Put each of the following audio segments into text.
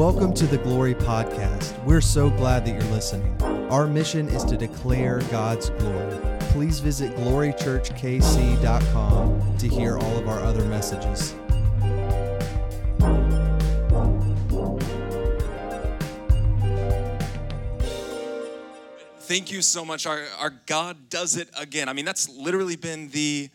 Welcome to the Glory Podcast. We're so glad that you're listening. Our mission is to declare God's glory. Please visit glorychurchkc.com to hear all of our other messages. Thank you so much. Our, our God does it again. I mean, that's literally been the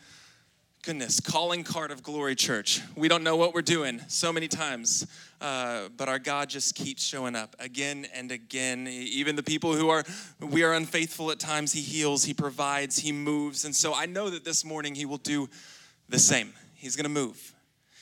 goodness calling card of Glory Church. We don't know what we're doing so many times, uh, but our God just keeps showing up again and again. Even the people who are we are unfaithful at times, He heals, He provides, He moves, and so I know that this morning He will do the same. He's going to move.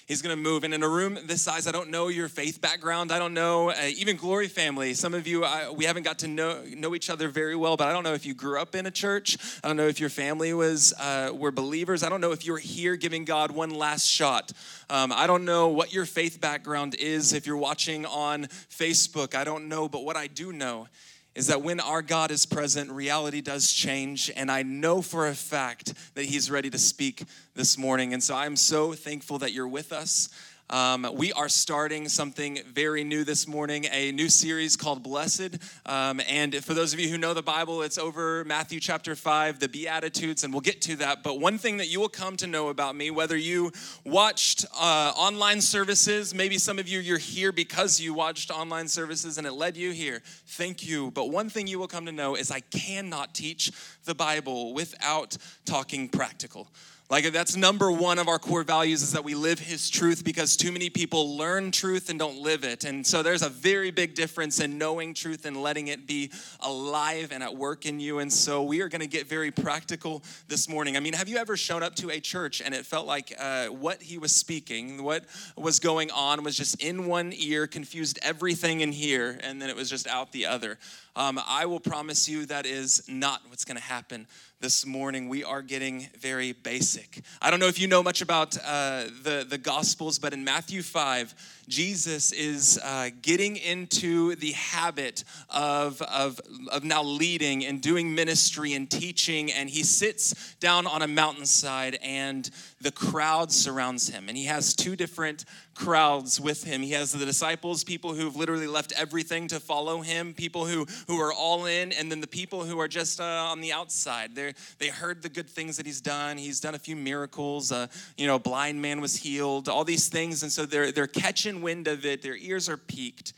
He's going to move. And in a room this size, I don't know your faith background. I don't know, uh, even Glory family. Some of you, I, we haven't got to know, know each other very well, but I don't know if you grew up in a church. I don't know if your family was uh, were believers. I don't know if you're here giving God one last shot. Um, I don't know what your faith background is. If you're watching on Facebook, I don't know. But what I do know is that when our God is present, reality does change. And I know for a fact that He's ready to speak this morning. And so I'm so thankful that you're with us. Um, we are starting something very new this morning, a new series called Blessed. Um, and for those of you who know the Bible, it's over Matthew chapter 5, the Beatitudes, and we'll get to that. But one thing that you will come to know about me, whether you watched uh, online services, maybe some of you, you're here because you watched online services and it led you here. Thank you. But one thing you will come to know is I cannot teach the Bible without talking practical. Like that's number one of our core values is that we live his truth because too many people learn truth and don't live it. And so there's a very big difference in knowing truth and letting it be alive and at work in you. And so we are going to get very practical this morning. I mean, have you ever shown up to a church and it felt like uh, what he was speaking, what was going on was just in one ear, confused everything in here, and then it was just out the other? Um, I will promise you that is not what's going to happen this morning. We are getting very basic. I don't know if you know much about uh, the, the Gospels, but in Matthew 5, Jesus is uh, getting into the habit of, of, of now leading and doing ministry and teaching, and he sits down on a mountainside, and the crowd surrounds him. And he has two different crowds with him. He has the disciples, people who've literally left everything to follow him, people who, who are all in, and then the people who are just uh, on the outside. They they heard the good things that he's done. He's done a few miracles. Uh, you know, blind man was healed, all these things. And so they're, they're catching wind of it. Their ears are peaked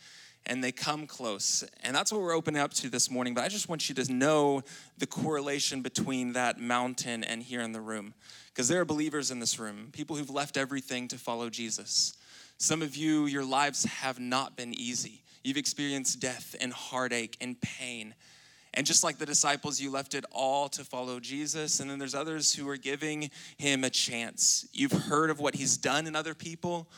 and they come close. And that's what we're opening up to this morning. But I just want you to know the correlation between that mountain and here in the room. Because there are believers in this room, people who've left everything to follow Jesus. Some of you, your lives have not been easy. You've experienced death and heartache and pain. And just like the disciples, you left it all to follow Jesus. And then there's others who are giving him a chance. You've heard of what he's done in other people.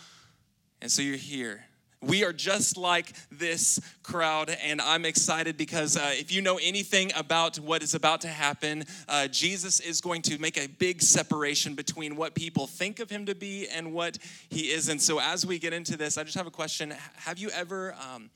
And so you're here. We are just like this crowd, and I'm excited because uh, if you know anything about what is about to happen, uh, Jesus is going to make a big separation between what people think of him to be and what he is. And so, as we get into this, I just have a question Have you ever um,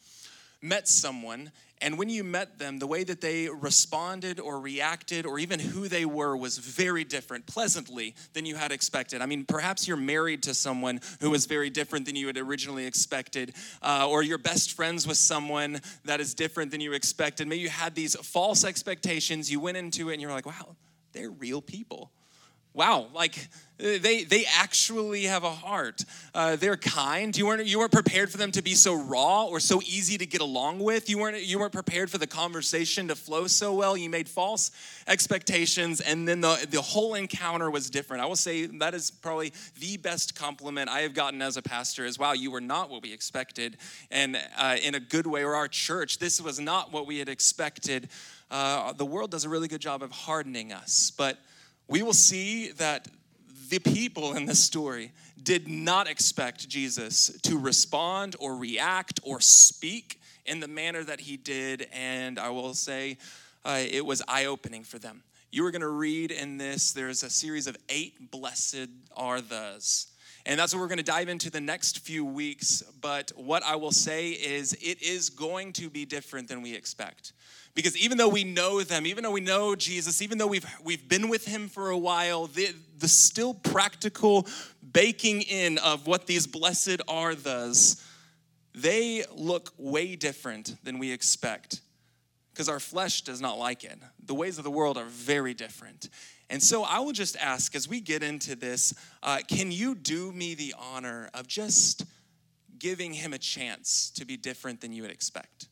met someone and when you met them, the way that they responded or reacted or even who they were was very different, pleasantly, than you had expected. I mean, perhaps you're married to someone who was very different than you had originally expected, uh, or you're best friends with someone that is different than you expected. Maybe you had these false expectations, you went into it, and you're like, wow, they're real people wow like they they actually have a heart. Uh, they're kind. You weren't you weren't prepared for them to be so raw or so easy to get along with. You weren't you weren't prepared for the conversation to flow so well. You made false expectations and then the the whole encounter was different. I will say that is probably the best compliment i have gotten as a pastor is wow you were not what we expected and uh, in a good way or our church this was not what we had expected. Uh, the world does a really good job of hardening us but we will see that the people in this story did not expect Jesus to respond or react or speak in the manner that he did. And I will say uh, it was eye opening for them. You are going to read in this, there's a series of eight blessed are those. And that's what we're going to dive into the next few weeks. But what I will say is, it is going to be different than we expect. Because even though we know them, even though we know Jesus, even though we've, we've been with him for a while, the, the still practical baking in of what these blessed are those they look way different than we expect because our flesh does not like it. The ways of the world are very different. And so I will just ask as we get into this, uh, can you do me the honor of just giving him a chance to be different than you would expect?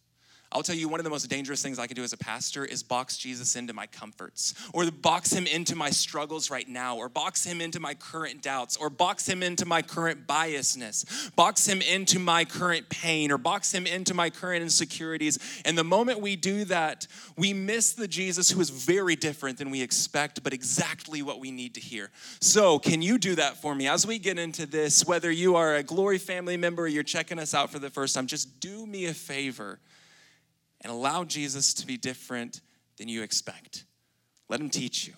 I'll tell you, one of the most dangerous things I can do as a pastor is box Jesus into my comforts, or box him into my struggles right now, or box him into my current doubts, or box him into my current biasness, box him into my current pain, or box him into my current insecurities. And the moment we do that, we miss the Jesus who is very different than we expect, but exactly what we need to hear. So, can you do that for me as we get into this? Whether you are a Glory family member or you're checking us out for the first time, just do me a favor and allow Jesus to be different than you expect. Let him teach you.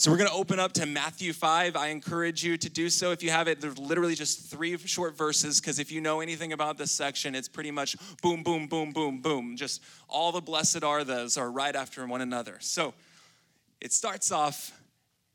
So we're going to open up to Matthew 5. I encourage you to do so if you have it. There's literally just three short verses because if you know anything about this section, it's pretty much boom, boom, boom, boom, boom. Just all the blessed are those are right after one another. So it starts off,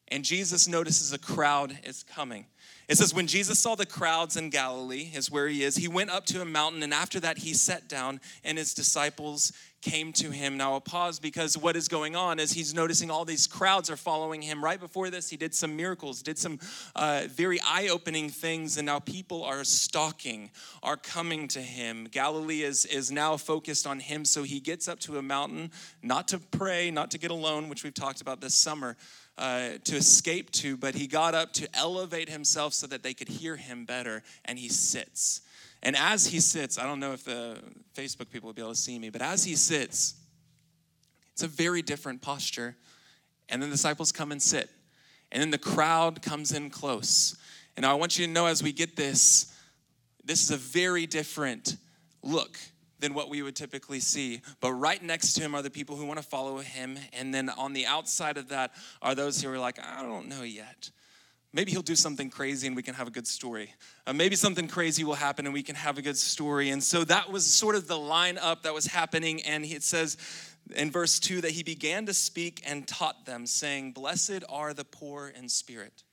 and Jesus notices a crowd is coming. It says, When Jesus saw the crowds in Galilee, is where he is, he went up to a mountain, and after that he sat down, and his disciples came to him. Now, I'll pause because what is going on is he's noticing all these crowds are following him. Right before this, he did some miracles, did some uh, very eye opening things, and now people are stalking, are coming to him. Galilee is, is now focused on him, so he gets up to a mountain, not to pray, not to get alone, which we've talked about this summer uh, to escape to, but he got up to elevate himself so that they could hear him better, and he sits. And as he sits, I don't know if the Facebook people will be able to see me, but as he sits, it's a very different posture. And then the disciples come and sit. And then the crowd comes in close. And I want you to know as we get this, this is a very different look than what we would typically see. But right next to him are the people who want to follow him. And then on the outside of that are those who are like, I don't know yet. Maybe he'll do something crazy and we can have a good story. Uh, maybe something crazy will happen and we can have a good story. And so that was sort of the lineup that was happening. And it says in verse 2 that he began to speak and taught them, saying, Blessed are the poor in spirit,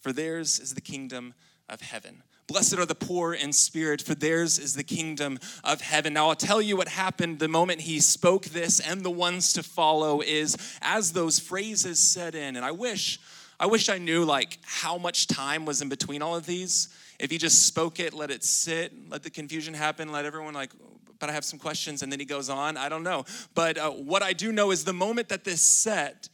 for theirs is the kingdom of heaven. Blessed are the poor in spirit, for theirs is the kingdom of heaven. Now, I'll tell you what happened the moment he spoke this and the ones to follow is as those phrases set in. And I wish, I wish I knew like how much time was in between all of these. If he just spoke it, let it sit, let the confusion happen, let everyone like, but I have some questions, and then he goes on. I don't know. But uh, what I do know is the moment that this set,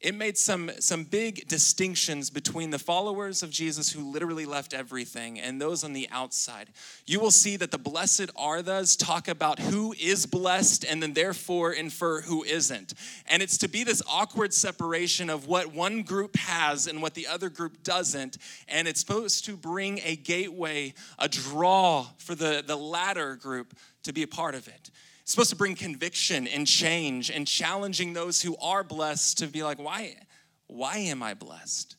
it made some, some big distinctions between the followers of Jesus who literally left everything and those on the outside. You will see that the blessed are those talk about who is blessed and then therefore infer who isn't. And it's to be this awkward separation of what one group has and what the other group doesn't. And it's supposed to bring a gateway, a draw for the, the latter group to be a part of it. It's supposed to bring conviction and change and challenging those who are blessed to be like, why, why am I blessed?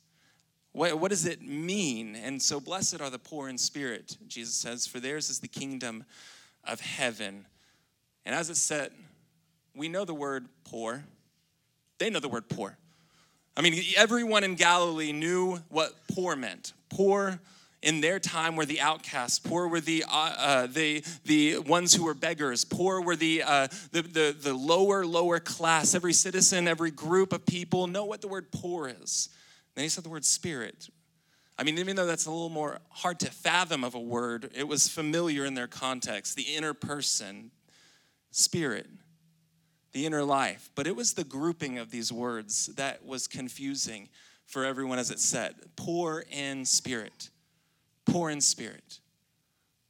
What, what does it mean? And so, blessed are the poor in spirit, Jesus says, for theirs is the kingdom of heaven. And as it said, we know the word poor. They know the word poor. I mean, everyone in Galilee knew what poor meant. Poor in their time were the outcasts. Poor were the, uh, uh, the, the ones who were beggars. Poor were the, uh, the, the, the lower lower class. Every citizen every group of people know what the word poor is. Then he said the word spirit. I mean even though that's a little more hard to fathom of a word it was familiar in their context. The inner person spirit. The inner life. But it was the grouping of these words that was confusing for everyone as it said. Poor in spirit poor in spirit.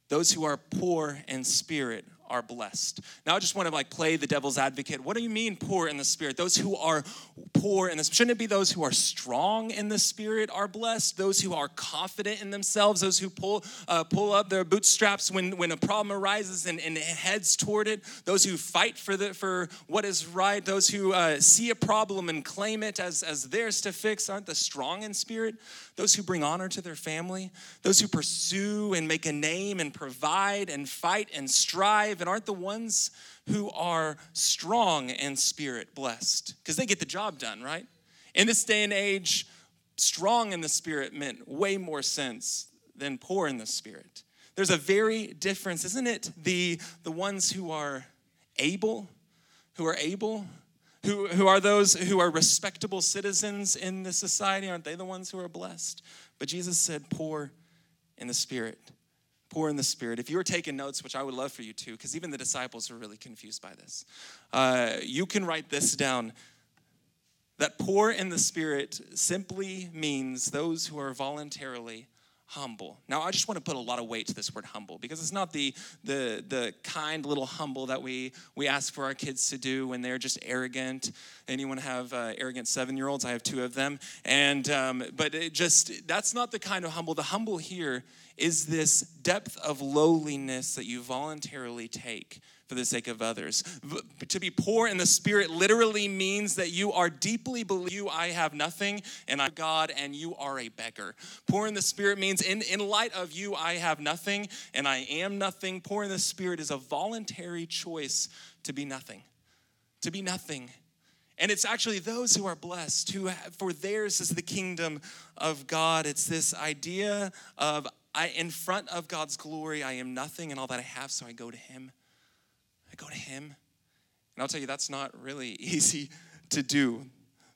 Those who are poor in spirit are blessed. Now I just want to like play the devil's advocate. What do you mean poor in the spirit? Those who are poor in this shouldn't it be those who are strong in the spirit are blessed? Those who are confident in themselves, those who pull uh, pull up their bootstraps when when a problem arises and, and heads toward it, those who fight for the for what is right, those who uh, see a problem and claim it as as theirs to fix, aren't the strong in spirit? Those who bring honor to their family, those who pursue and make a name and provide and fight and strive and aren't the ones who are strong in spirit blessed? Because they get the job done, right? In this day and age, strong in the spirit meant way more sense than poor in the spirit. There's a very difference, isn't it? The, the ones who are able, who are able, who, who are those who are respectable citizens in the society? Aren't they the ones who are blessed? But Jesus said, poor in the spirit. Poor in the spirit. If you were taking notes, which I would love for you to, because even the disciples were really confused by this, uh, you can write this down. That poor in the spirit simply means those who are voluntarily humble. Now, I just want to put a lot of weight to this word humble because it's not the, the, the kind little humble that we, we ask for our kids to do when they're just arrogant. Anyone have uh, arrogant seven year olds? I have two of them. And, um, but it just, that's not the kind of humble. The humble here is this depth of lowliness that you voluntarily take for the sake of others. To be poor in the spirit literally means that you are deeply believe you I have nothing and I'm God and you are a beggar. Poor in the spirit means in, in light of you I have nothing and I am nothing. Poor in the spirit is a voluntary choice to be nothing. To be nothing. And it's actually those who are blessed, who have, for theirs is the kingdom of God. It's this idea of I in front of God's glory, I am nothing and all that I have, so I go to Him I go to Him. And I'll tell you, that's not really easy to do.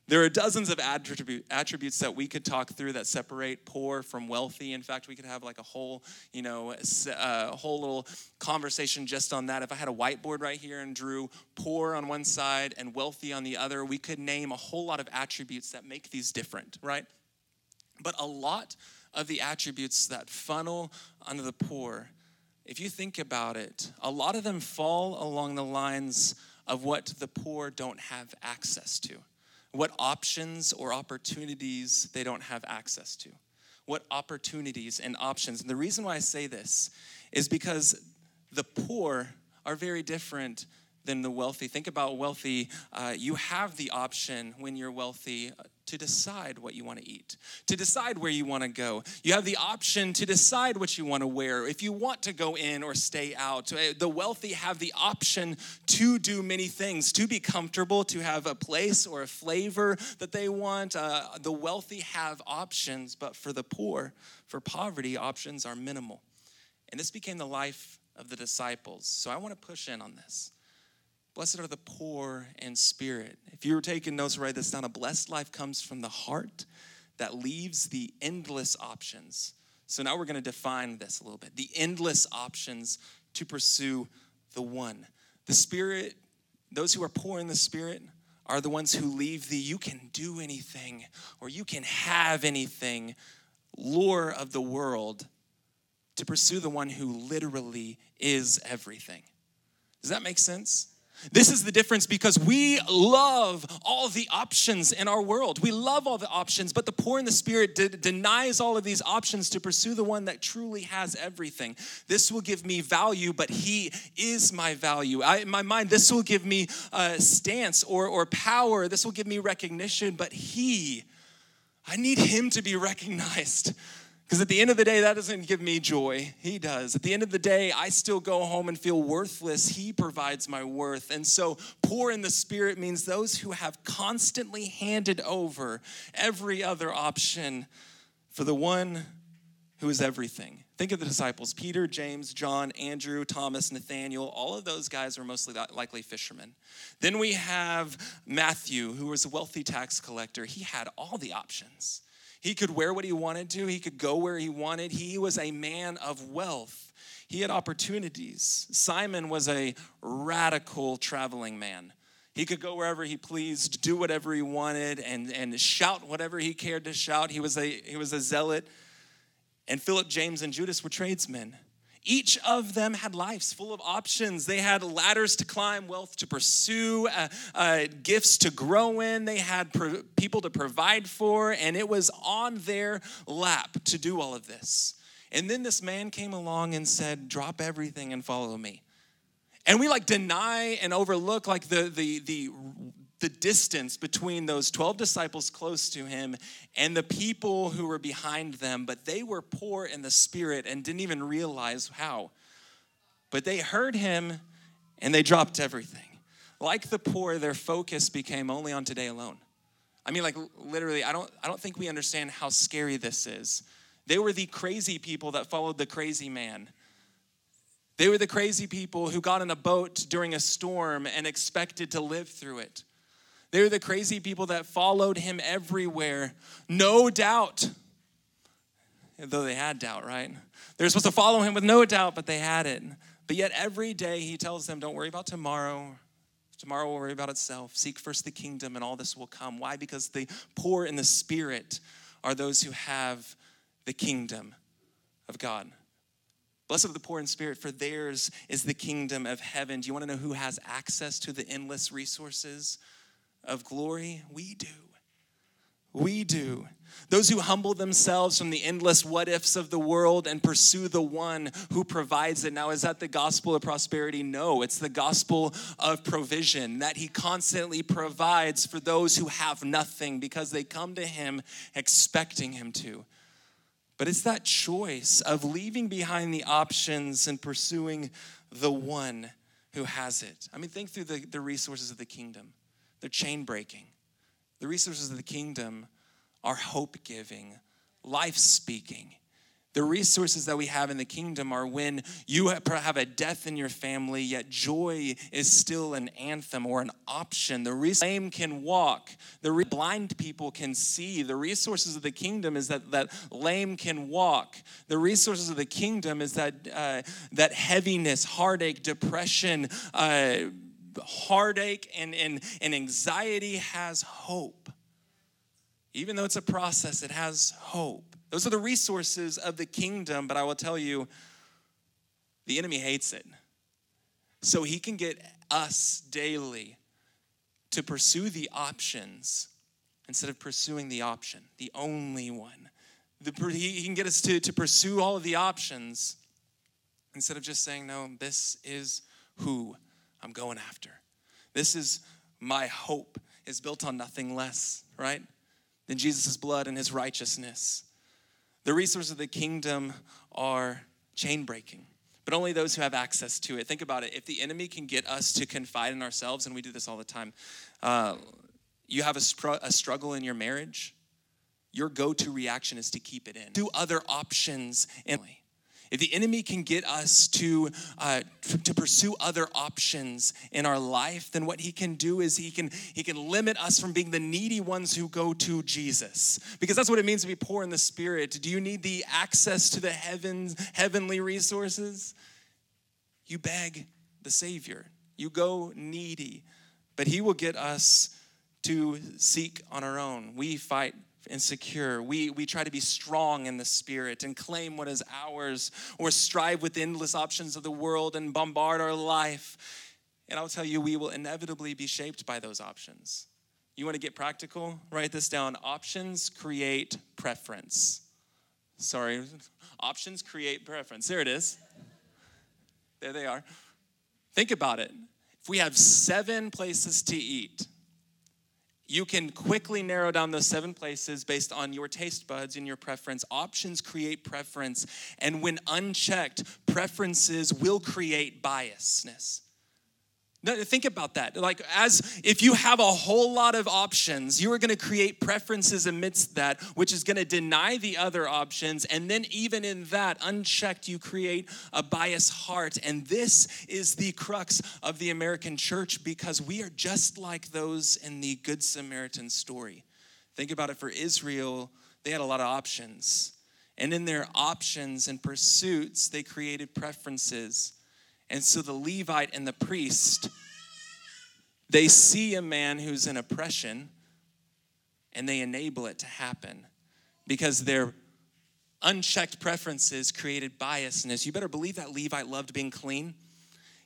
There are dozens of attribute, attributes that we could talk through that separate poor from wealthy. In fact, we could have like a whole, you know, a uh, whole little conversation just on that. If I had a whiteboard right here and drew poor on one side and wealthy on the other, we could name a whole lot of attributes that make these different, right? But a lot of the attributes that funnel under the poor if you think about it, a lot of them fall along the lines of what the poor don't have access to, what options or opportunities they don't have access to, what opportunities and options. And the reason why I say this is because the poor are very different than the wealthy. Think about wealthy. Uh, you have the option when you're wealthy to decide what you want to eat, to decide where you want to go. You have the option to decide what you want to wear, if you want to go in or stay out. Uh, the wealthy have the option to do many things, to be comfortable, to have a place or a flavor that they want. Uh, the wealthy have options, but for the poor, for poverty, options are minimal. And this became the life of the disciples. So I want to push in on this. Blessed are the poor in spirit. If you were taking notes, write this down. A blessed life comes from the heart that leaves the endless options. So now we're going to define this a little bit the endless options to pursue the one. The spirit, those who are poor in the spirit, are the ones who leave the you can do anything or you can have anything lure of the world to pursue the one who literally is everything. Does that make sense? This is the difference because we love all the options in our world. We love all the options, but the poor in the spirit de- denies all of these options to pursue the one that truly has everything. This will give me value, but he is my value. I, in my mind, this will give me a stance or, or power. This will give me recognition, but he, I need him to be recognized. Because at the end of the day, that doesn't give me joy. He does. At the end of the day, I still go home and feel worthless. He provides my worth. And so, poor in the spirit means those who have constantly handed over every other option for the one who is everything. Think of the disciples Peter, James, John, Andrew, Thomas, Nathaniel. All of those guys were mostly likely fishermen. Then we have Matthew, who was a wealthy tax collector. He had all the options. He could wear what he wanted to, he could go where he wanted. He was a man of wealth. He had opportunities. Simon was a radical traveling man. He could go wherever he pleased, do whatever he wanted, and, and shout whatever he cared to shout. He was a, he was a zealot. And Philip, James, and Judas were tradesmen. Each of them had lives full of options. They had ladders to climb, wealth to pursue, uh, uh, gifts to grow in. They had pro- people to provide for, and it was on their lap to do all of this. And then this man came along and said, Drop everything and follow me. And we like deny and overlook like the, the, the the distance between those 12 disciples close to him and the people who were behind them, but they were poor in the spirit and didn't even realize how. But they heard him and they dropped everything. Like the poor, their focus became only on today alone. I mean, like literally, I don't, I don't think we understand how scary this is. They were the crazy people that followed the crazy man They were the crazy people who got in a boat during a storm and expected to live through it. They were the crazy people that followed him everywhere, no doubt. Though they had doubt, right? They're supposed to follow him with no doubt, but they had it. But yet every day he tells them, Don't worry about tomorrow. Tomorrow will worry about itself. Seek first the kingdom, and all this will come. Why? Because the poor in the spirit are those who have the kingdom of God. Blessed are the poor in spirit, for theirs is the kingdom of heaven. Do you want to know who has access to the endless resources of glory? We do. We do. Those who humble themselves from the endless what ifs of the world and pursue the one who provides it. Now, is that the gospel of prosperity? No, it's the gospel of provision that he constantly provides for those who have nothing because they come to him expecting him to. But it's that choice of leaving behind the options and pursuing the one who has it. I mean, think through the, the resources of the kingdom, they're chain breaking. The resources of the kingdom are hope giving, life speaking. The resources that we have in the kingdom are when you have a death in your family, yet joy is still an anthem or an option. The lame can walk, the blind people can see. The resources of the kingdom is that, that lame can walk. The resources of the kingdom is that, uh, that heaviness, heartache, depression, uh, heartache, and, and, and anxiety has hope. Even though it's a process, it has hope. Those are the resources of the kingdom, but I will tell you, the enemy hates it. So he can get us daily to pursue the options instead of pursuing the option, the only one. The, he can get us to, to pursue all of the options instead of just saying, no, this is who I'm going after. This is my hope is built on nothing less, right? Than Jesus' blood and his righteousness. The resources of the kingdom are chain breaking, but only those who have access to it. Think about it. If the enemy can get us to confide in ourselves, and we do this all the time, uh, you have a, a struggle in your marriage, your go to reaction is to keep it in. Do other options in. If the enemy can get us to, uh, to pursue other options in our life, then what he can do is he can, he can limit us from being the needy ones who go to Jesus. Because that's what it means to be poor in the spirit. Do you need the access to the heavens, heavenly resources? You beg the Savior. You go needy, but he will get us to seek on our own. We fight insecure. We, we try to be strong in the spirit and claim what is ours, or strive with endless options of the world and bombard our life. And I'll tell you, we will inevitably be shaped by those options. You want to get practical? Write this down. Options create preference. Sorry, options create preference. There it is. There they are. Think about it. If we have seven places to eat, you can quickly narrow down those seven places based on your taste buds and your preference. Options create preference, and when unchecked, preferences will create biasness. Think about that. Like, as if you have a whole lot of options, you are going to create preferences amidst that, which is going to deny the other options. And then, even in that, unchecked, you create a biased heart. And this is the crux of the American church because we are just like those in the Good Samaritan story. Think about it for Israel, they had a lot of options. And in their options and pursuits, they created preferences. And so the Levite and the priest, they see a man who's in oppression and they enable it to happen because their unchecked preferences created biasness. You better believe that Levite loved being clean.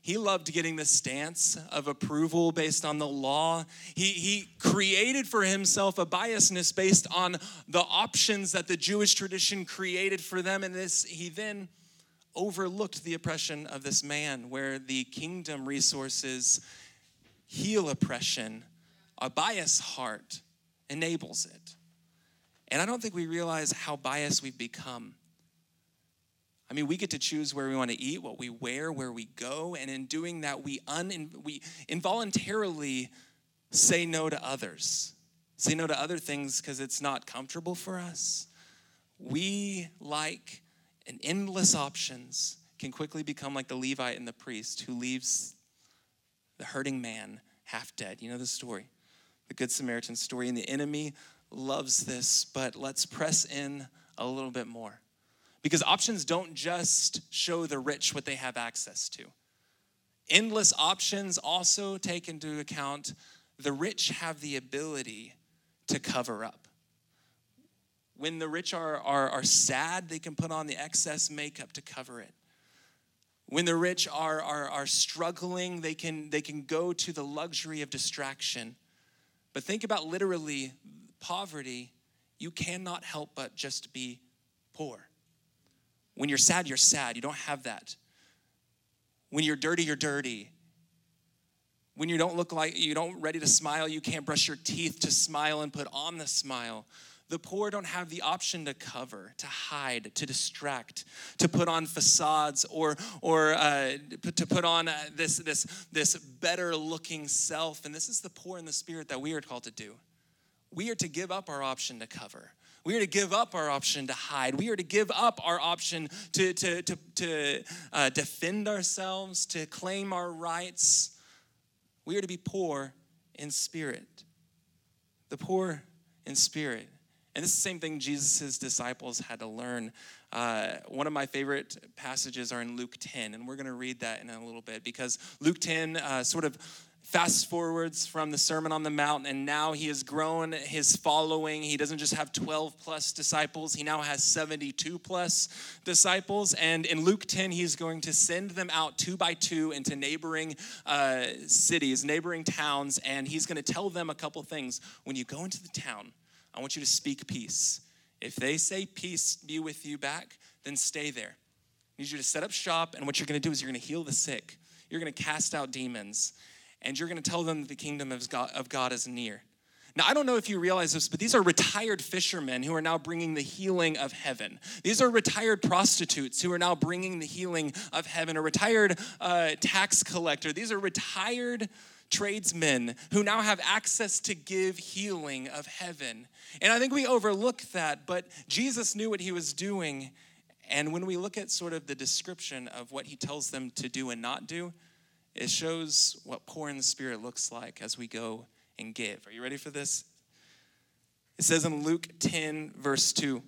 He loved getting the stance of approval based on the law. He, he created for himself a biasness based on the options that the Jewish tradition created for them. And this, he then overlooked the oppression of this man, where the kingdom resources heal oppression, a biased heart enables it. And I don't think we realize how biased we've become. I mean, we get to choose where we want to eat, what we wear, where we go, and in doing that, we, un- we involuntarily say no to others. Say no to other things because it's not comfortable for us. We like and endless options can quickly become like the Levite and the priest who leaves the hurting man half dead. You know the story, the Good Samaritan story. And the enemy loves this, but let's press in a little bit more. Because options don't just show the rich what they have access to. Endless options also take into account the rich have the ability to cover up. When the rich are, are, are sad, they can put on the excess makeup to cover it. When the rich are, are, are struggling, they can, they can go to the luxury of distraction. But think about literally poverty, you cannot help but just be poor. When you're sad, you're sad. You don't have that. When you're dirty, you're dirty. When you don't look like you don't ready to smile, you can't brush your teeth to smile and put on the smile. The poor don't have the option to cover, to hide, to distract, to put on facades or, or uh, to put on uh, this, this, this better looking self. And this is the poor in the spirit that we are called to do. We are to give up our option to cover. We are to give up our option to hide. We are to give up our option to, to, to, to uh, defend ourselves, to claim our rights. We are to be poor in spirit. The poor in spirit. And this is the same thing Jesus' disciples had to learn. Uh, one of my favorite passages are in Luke 10, and we're going to read that in a little bit because Luke 10 uh, sort of fast forwards from the Sermon on the Mount, and now he has grown his following. He doesn't just have 12 plus disciples, he now has 72 plus disciples. And in Luke 10, he's going to send them out two by two into neighboring uh, cities, neighboring towns, and he's going to tell them a couple things. When you go into the town, I want you to speak peace. If they say peace be with you back, then stay there. I need you to set up shop, and what you're going to do is you're going to heal the sick. You're going to cast out demons and you're going to tell them that the kingdom of God, of God is near. Now, I don't know if you realize this, but these are retired fishermen who are now bringing the healing of heaven. These are retired prostitutes who are now bringing the healing of heaven. A retired uh, tax collector. These are retired tradesmen who now have access to give healing of heaven. And I think we overlook that, but Jesus knew what he was doing. And when we look at sort of the description of what he tells them to do and not do, it shows what poor in the spirit looks like as we go and give. Are you ready for this? It says in Luke 10, verse 2,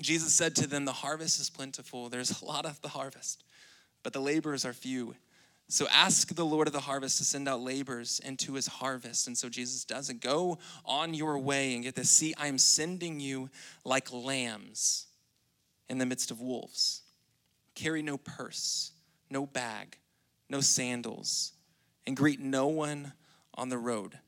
Jesus said to them, The harvest is plentiful. There's a lot of the harvest, but the laborers are few. So ask the Lord of the harvest to send out laborers into his harvest. And so Jesus does it. Go on your way and get this. See, I am sending you like lambs in the midst of wolves. Carry no purse, no bag no sandals, and greet no one on the road.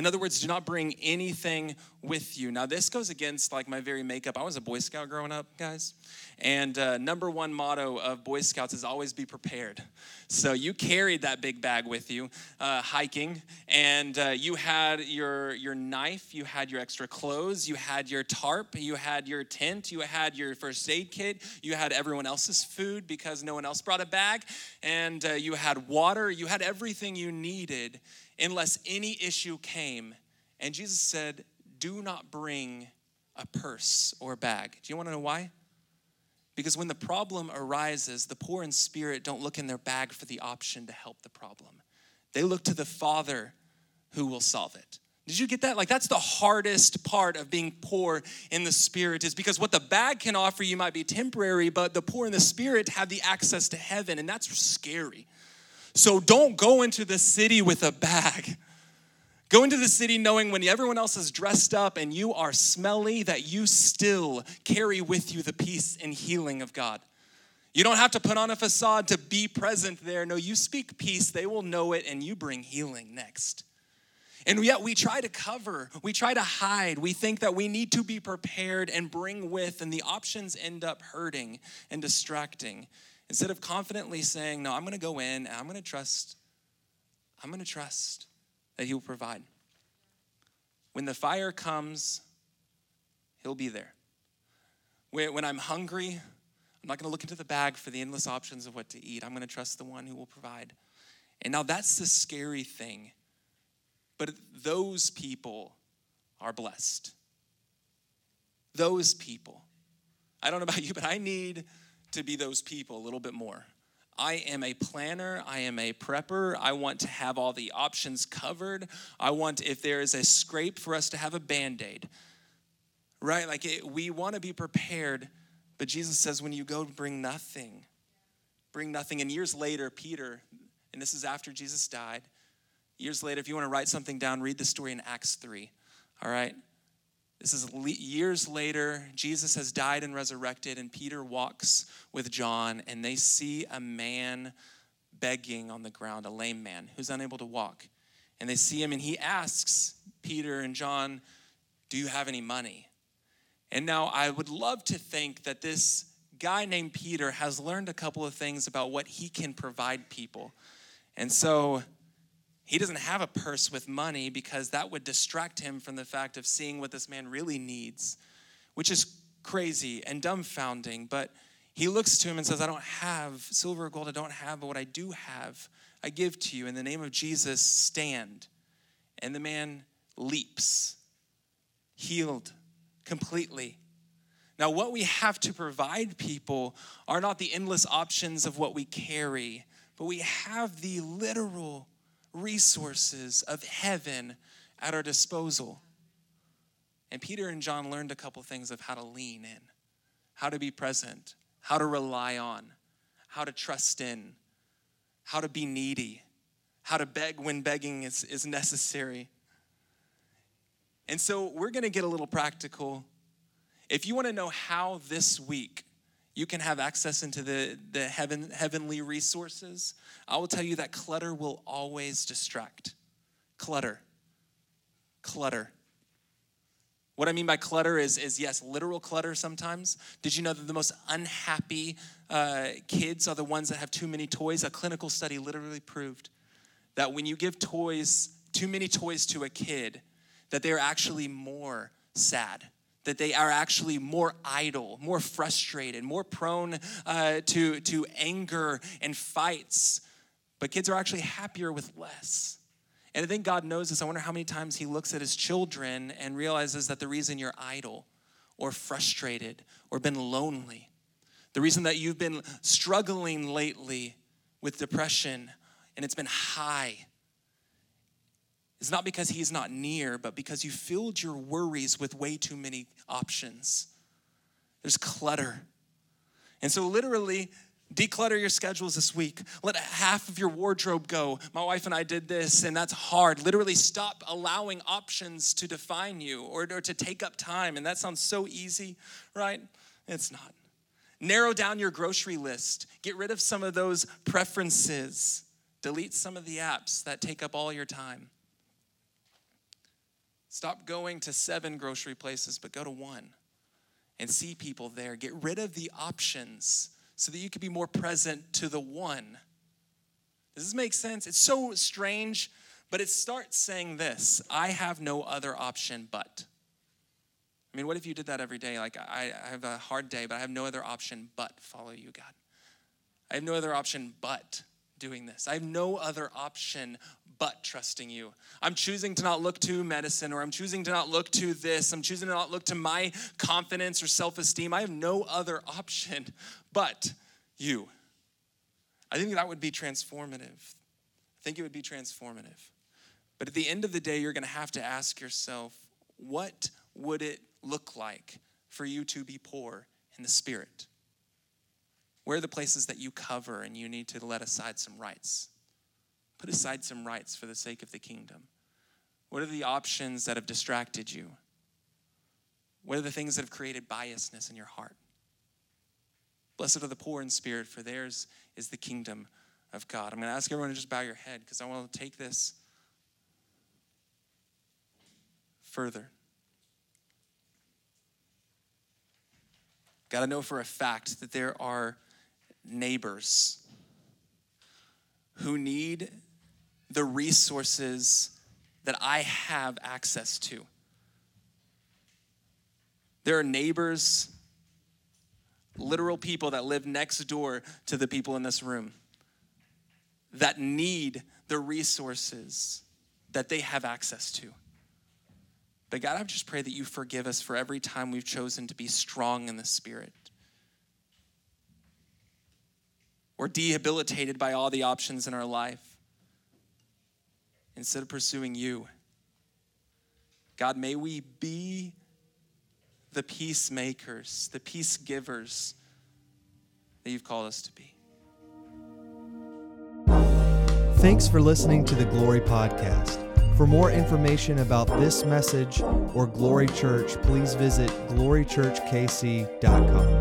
In other words, do not bring anything with you. Now, this goes against like my very makeup. I was a Boy Scout growing up, guys. And uh, number one motto of Boy Scouts is always be prepared. So you carried that big bag with you uh, hiking, and uh, you had your, your knife, you had your extra clothes, you had your tarp, you had your tent, you had your first aid kit, you had everyone else's food because no one else brought a bag, and uh, you had water, you had everything you needed unless any issue came. And Jesus said, Do not bring a purse or a bag. Do you want to know why? Because when the problem arises, the poor in spirit don't look in their bag for the option to help the problem. They look to the Father who will solve it. Did you get that? Like, that's the hardest part of being poor in the spirit, is because what the bag can offer you might be temporary, but the poor in the spirit have the access to heaven, and that's scary. So don't go into the city with a bag. Go into the city knowing when everyone else is dressed up and you are smelly, that you still carry with you the peace and healing of God. You don't have to put on a facade to be present there. No, you speak peace, they will know it, and you bring healing next. And yet we try to cover, we try to hide. We think that we need to be prepared and bring with, and the options end up hurting and distracting. Instead of confidently saying, No, I'm going to go in and I'm going to trust, I'm going to trust that He will provide. When the fire comes, He'll be there. When I'm hungry, I'm not going to look into the bag for the endless options of what to eat. I'm going to trust the one who will provide. And now that's the scary thing. But those people are blessed. Those people. I don't know about you, but I need to be those people a little bit more. I am a planner. I am a prepper. I want to have all the options covered. I want, if there is a scrape, for us to have a band aid. Right? Like it, we want to be prepared, but Jesus says, when you go, bring nothing. Bring nothing. And years later, Peter, and this is after Jesus died, years later, if you want to write something down, read the story in Acts 3. All right? This is years later. Jesus has died and resurrected, and Peter walks with John, and they see a man begging on the ground, a lame man who's unable to walk. And they see him, and he asks Peter and John, Do you have any money? And now I would love to think that this guy named Peter has learned a couple of things about what he can provide people. And so he doesn't have a purse with money because that would distract him from the fact of seeing what this man really needs, which is crazy and dumbfounding. But he looks to him and says, I don't have silver or gold, I don't have, but what I do have, I give to you. In the name of Jesus, stand. And the man leaps, healed completely. Now, what we have to provide people are not the endless options of what we carry, but we have the literal resources of heaven at our disposal. And Peter and John learned a couple things of how to lean in, how to be present, how to rely on, how to trust in, how to be needy, how to beg when begging is, is necessary. And so we're going to get a little practical. If you want to know how this week you can have access into the, the heaven, heavenly resources, I will tell you that clutter will always distract. Clutter. Clutter. What I mean by clutter is, is yes, literal clutter sometimes. Did you know that the most unhappy uh, kids are the ones that have too many toys? A clinical study literally proved that when you give toys, too many toys to a kid, that they're actually more sad that they are actually more idle, more frustrated, more prone uh, to, to anger and fights. But kids are actually happier with less. And I think God knows this. I wonder how many times He looks at His children and realizes that the reason you're idle or frustrated or been lonely, the reason that you've been struggling lately with depression and it's been high is not because he's not near, but because you filled your worries with way too many options. There's clutter. And so, literally, declutter your schedules this week. Let half of your wardrobe go. My wife and I did this, and that's hard. Literally, stop allowing options to define you or, or to take up time. And that sounds so easy, right? It's not. Narrow down your grocery list, get rid of some of those preferences, delete some of the apps that take up all your time. Stop going to seven grocery places, but go to one and see people there. Get rid of the options so that you can be more present to the one. Does this make sense? It's so strange, but it starts saying this I have no other option but. I mean, what if you did that every day? Like, I, I have a hard day, but I have no other option but follow you, God. I have no other option but doing this. I have no other option but trusting you. I'm choosing to not look to medicine or I'm choosing to not look to this. I'm choosing to not look to my confidence or self esteem. I have no other option but you. I think that would be transformative. I think it would be transformative. But at the end of the day, you're going to have to ask yourself what would it look like for you to be poor in the spirit? Where are the places that you cover and you need to let aside some rights? Put aside some rights for the sake of the kingdom. What are the options that have distracted you? What are the things that have created biasness in your heart? Blessed are the poor in spirit, for theirs is the kingdom of God. I'm going to ask everyone to just bow your head because I want to take this further. Got to know for a fact that there are neighbors who need the resources that I have access to. There are neighbors, literal people that live next door to the people in this room that need the resources that they have access to. But God, I just pray that you forgive us for every time we've chosen to be strong in the Spirit. Or debilitated by all the options in our life. Instead of pursuing you, God, may we be the peacemakers, the peace givers that you've called us to be. Thanks for listening to the Glory Podcast. For more information about this message or Glory Church, please visit glorychurchkc.com.